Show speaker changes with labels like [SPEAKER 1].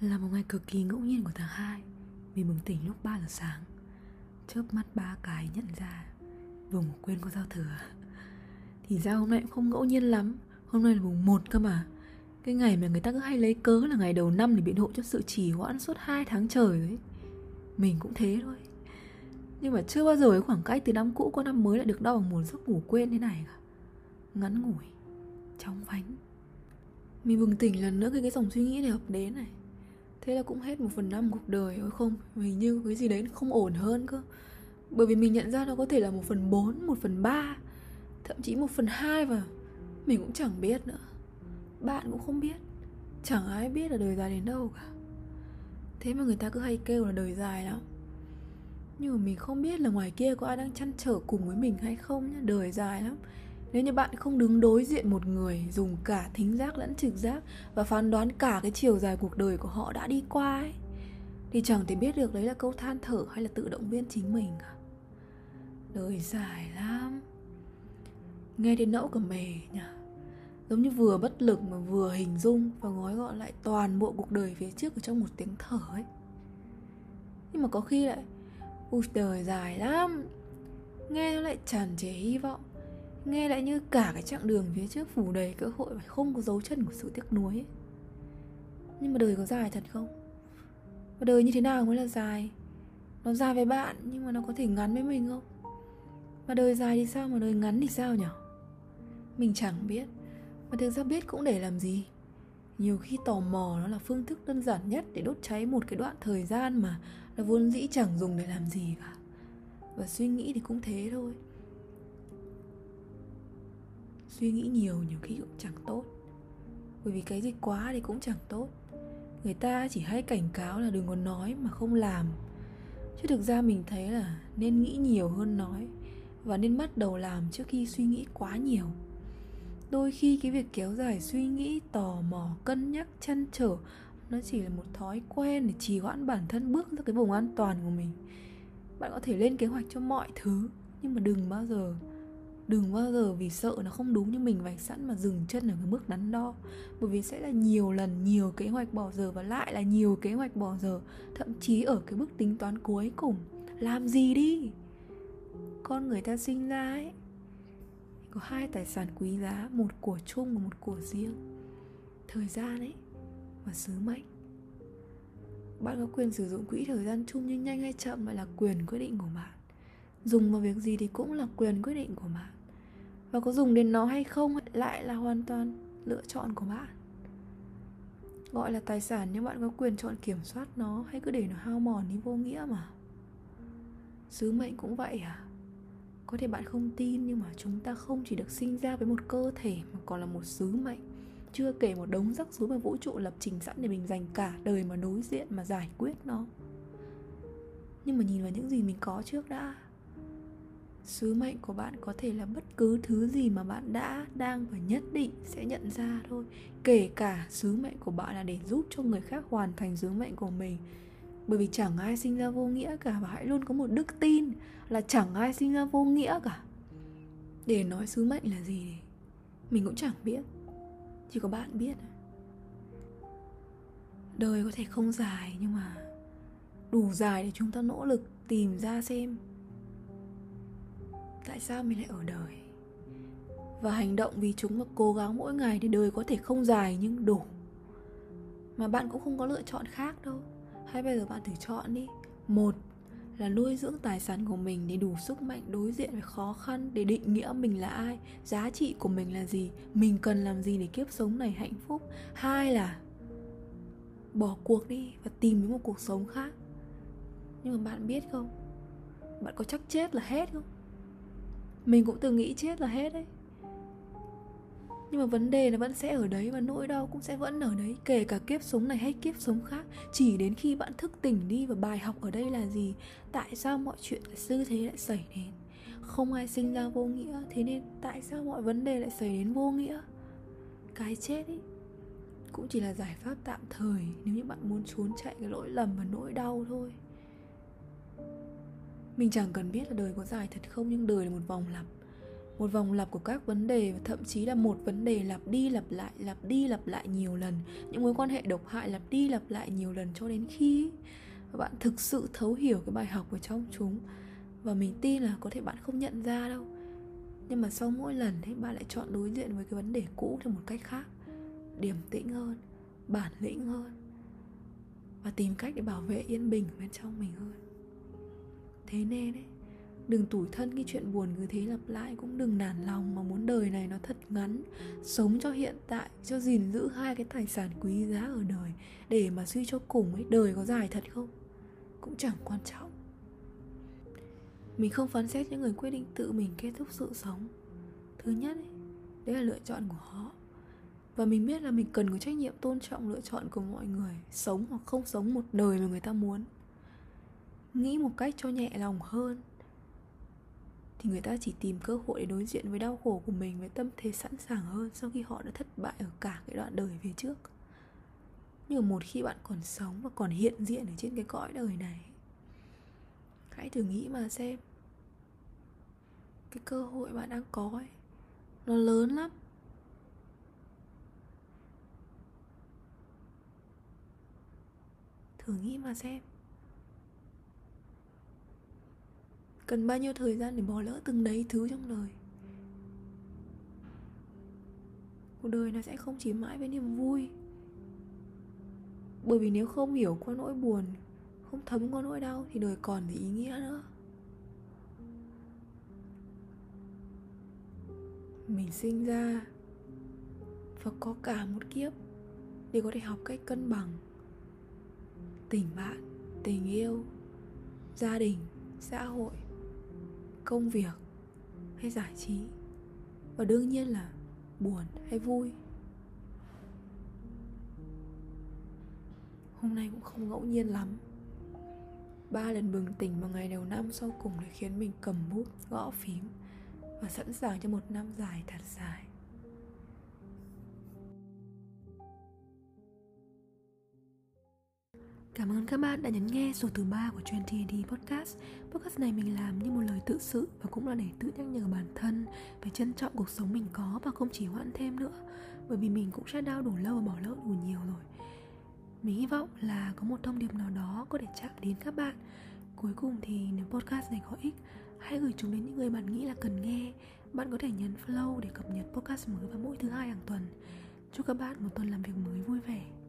[SPEAKER 1] Là một ngày cực kỳ ngẫu nhiên của tháng 2 Mình bừng tỉnh lúc 3 giờ sáng. Chớp mắt ba cái nhận ra, vùng quên có giao thừa. Thì ra hôm nay cũng không ngẫu nhiên lắm. Hôm nay là mùng 1 cơ mà. Cái ngày mà người ta cứ hay lấy cớ là ngày đầu năm Để biện hộ cho sự trì hoãn suốt 2 tháng trời ấy. Mình cũng thế thôi. Nhưng mà chưa bao giờ cái khoảng cách từ năm cũ qua năm mới lại được đo bằng một giấc ngủ quên thế này cả. Ngắn ngủi Trong vánh. Mình bừng tỉnh lần nữa khi cái dòng suy nghĩ này ập đến này. Thế là cũng hết một phần năm cuộc đời rồi không Hình như cái gì đấy không ổn hơn cơ. Bởi vì mình nhận ra nó có thể là một phần bốn, một phần ba Thậm chí một phần hai và Mình cũng chẳng biết nữa. Bạn cũng không biết. Chẳng ai biết là đời dài đến đâu cả. Thế mà người ta cứ hay kêu là đời dài lắm. Nhưng mà mình không biết là ngoài kia có ai đang chăn trở cùng với mình hay không nhá. Đời dài lắm nếu như bạn không đứng đối diện một người, dùng cả thính giác lẫn trực giác và phán đoán cả cái chiều dài cuộc đời của họ đã đi qua ấy, thì chẳng thể biết được đấy là câu than thở hay là tự động viên chính mình cả. Đời dài lắm. Nghe đến nẫu cả mề nhỉ. Giống như vừa bất lực mà vừa hình dung và gói gọn lại toàn bộ cuộc đời phía trước ở trong một tiếng thở ấy. Nhưng mà có khi lại, Ui, đời dài lắm Nghe nó lại tràn trề hy vọng Nghe lại như cả cái chặng đường phía trước phủ đầy cơ hội và không có dấu chân của sự tiếc nuối ấy. Nhưng mà đời có dài thật không? Và đời như thế nào mới là dài? Nó dài với bạn, nhưng mà nó có thể ngắn với mình không? Mà đời dài thì sao mà đời ngắn thì sao nhỉ? Mình chẳng biết Mà thực ra biết cũng để làm gì Nhiều khi tò mò nó là phương thức đơn giản nhất Để đốt cháy một cái đoạn thời gian mà Nó vốn dĩ chẳng dùng để làm gì cả Và suy nghĩ thì cũng thế thôi suy nghĩ nhiều nhiều khi cũng chẳng tốt. Bởi vì cái gì quá thì cũng chẳng tốt. Người ta chỉ hay cảnh cáo là đừng có nói mà không làm. Chứ thực ra mình thấy là nên nghĩ nhiều hơn nói và nên bắt đầu làm trước khi suy nghĩ quá nhiều. Đôi khi cái việc kéo dài suy nghĩ, tò mò, cân nhắc, chăn trở nó chỉ là một thói quen để trì hoãn bản thân bước ra cái vùng an toàn của mình. Bạn có thể lên kế hoạch cho mọi thứ, nhưng mà đừng bao giờ đừng bao giờ vì sợ nó không đúng như mình vạch sẵn mà dừng chân ở cái mức đắn đo. Bởi vì sẽ là nhiều lần nhiều kế hoạch bỏ giờ và lại là nhiều kế hoạch bỏ giờ, thậm chí ở cái bước tính toán cuối cùng. Làm gì đi? Con người ta sinh ra ấy, có hai tài sản quý giá, một của chung và một của riêng. Thời gian ấy và sứ mệnh. Bạn có quyền sử dụng quỹ thời gian chung như nhanh hay chậm lại là quyền quyết định của bạn. Dùng vào việc gì thì cũng là quyền quyết định của bạn và có dùng đến nó hay không? Lại là hoàn toàn lựa chọn của bạn. Gọi là tài sản nhưng bạn có quyền chọn kiểm soát nó hay cứ để nó hao mòn đi vô nghĩa mà. Sứ mệnh cũng vậy à có thể bạn không tin nhưng mà chúng ta không chỉ được sinh ra với một cơ thể mà còn là một sứ mệnh. Chưa kể một đống rắc rối mà vũ trụ lập trình sẵn để mình dành cả đời mà đối diện mà giải quyết nó. Nhưng mà nhìn vào những gì mình có trước đã sứ mệnh của bạn có thể là bất cứ thứ gì mà bạn đã, đang và nhất định sẽ nhận ra thôi. Kể cả sứ mệnh của bạn là để giúp cho người khác hoàn thành sứ mệnh của mình. Bởi vì chẳng ai sinh ra vô nghĩa cả và hãy luôn có một đức tin là chẳng ai sinh ra vô nghĩa cả. Để nói sứ mệnh là gì mình cũng chẳng biết. Chỉ có bạn biết đời có thể không dài nhưng mà đủ dài để chúng ta nỗ lực tìm ra xem tại sao mình lại ở đời? Và hành động vì chúng mà cố gắng mỗi ngày thì đời có thể không dài nhưng đủ. Mà bạn cũng không có lựa chọn khác đâu. Hay bây giờ bạn thử chọn đi. Một là nuôi dưỡng tài sản của mình để đủ sức mạnh đối diện với khó khăn để định nghĩa mình là ai, giá trị của mình là gì, mình cần làm gì để kiếp sống này hạnh phúc. Hai là bỏ cuộc đi và tìm đến một cuộc sống khác. Nhưng mà bạn biết không? Bạn có chắc chết là hết không? Mình cũng từng nghĩ chết là hết đấy. Nhưng mà vấn đề là vẫn sẽ ở đấy và nỗi đau cũng sẽ vẫn ở đấy. Kể cả kiếp sống này hay kiếp sống khác, chỉ đến khi bạn thức tỉnh đi và bài học ở đây là gì? Tại sao mọi chuyện như thế lại xảy đến? Không ai sinh ra vô nghĩa, thế nên tại sao mọi vấn đề lại xảy đến vô nghĩa? Cái chết ấy cũng chỉ là giải pháp tạm thời nếu như bạn muốn trốn chạy cái lỗi lầm và nỗi đau thôi mình chẳng cần biết là đời có dài thật không, nhưng đời là một vòng lặp. Một vòng lặp của các vấn đề, và thậm chí là một vấn đề lặp đi lặp lại, lặp đi lặp lại nhiều lần. Những mối quan hệ độc hại lặp đi lặp lại nhiều lần cho đến khi bạn thực sự thấu hiểu cái bài học ở trong chúng. Và mình tin là có thể bạn không nhận ra đâu. Nhưng mà sau mỗi lần thì bạn lại chọn đối diện với cái vấn đề cũ theo một cách khác. Điềm tĩnh hơn, bản lĩnh hơn. Và tìm cách để bảo vệ yên bình bên trong mình hơn thế nên ấy đừng tủi thân cái chuyện buồn cứ thế lặp lại cũng đừng nản lòng mà muốn đời này nó thật ngắn sống cho hiện tại cho gìn giữ hai cái tài sản quý giá ở đời để mà suy cho cùng ấy đời có dài thật không? Cũng chẳng quan trọng. Mình không phán xét những người quyết định tự mình kết thúc sự sống. Thứ nhất ấy, đấy là lựa chọn của họ. Và mình biết là mình cần có trách nhiệm tôn trọng lựa chọn của mọi người sống hoặc không sống một đời mà người ta muốn nghĩ một cách cho nhẹ lòng hơn. Thì người ta chỉ tìm cơ hội để đối diện với đau khổ của mình, với tâm thế sẵn sàng hơn sau khi họ đã thất bại ở cả cái đoạn đời phía trước. Nhưng một khi bạn còn sống và còn hiện diện ở trên cái cõi đời này, hãy thử nghĩ mà xem, cái cơ hội bạn đang có ấy, nó lớn lắm. Thử nghĩ mà xem. Cần bao nhiêu thời gian để bỏ lỡ từng đấy thứ trong đời? Cuộc đời nó sẽ không chỉ mãi với niềm vui. Bởi vì nếu không hiểu qua nỗi buồn, không thấm qua nỗi đau thì đời còn gì ý nghĩa nữa. Mình sinh ra và có cả một kiếp để có thể học cách cân bằng. Tình bạn, tình yêu, gia đình, xã hội công việc, hay giải trí. Và đương nhiên là buồn hay vui. Hôm nay cũng không ngẫu nhiên lắm. Ba lần bừng tỉnh vào ngày đầu năm sau cùng để khiến mình cầm bút, gõ phím và sẵn sàng cho một năm dài thật dài. Cảm ơn các bạn đã nhấn nghe số thứ ba của Trend TAD Podcast. Podcast này mình làm như một lời tự sự và cũng là để tự nhắc nhở bản thân về trân trọng cuộc sống mình có và không chỉ hoãn thêm nữa. Bởi vì mình cũng sẽ đau đủ lâu và bỏ lỡ đủ nhiều rồi. Mình hy vọng là có một thông điệp nào đó có thể chạm đến các bạn. Cuối cùng thì nếu podcast này có ích, Hãy gửi chúng đến những người bạn nghĩ là cần nghe. Bạn có thể nhấn follow để cập nhật podcast mới vào mỗi thứ hai hàng tuần. Chúc các bạn một tuần làm việc mới vui vẻ.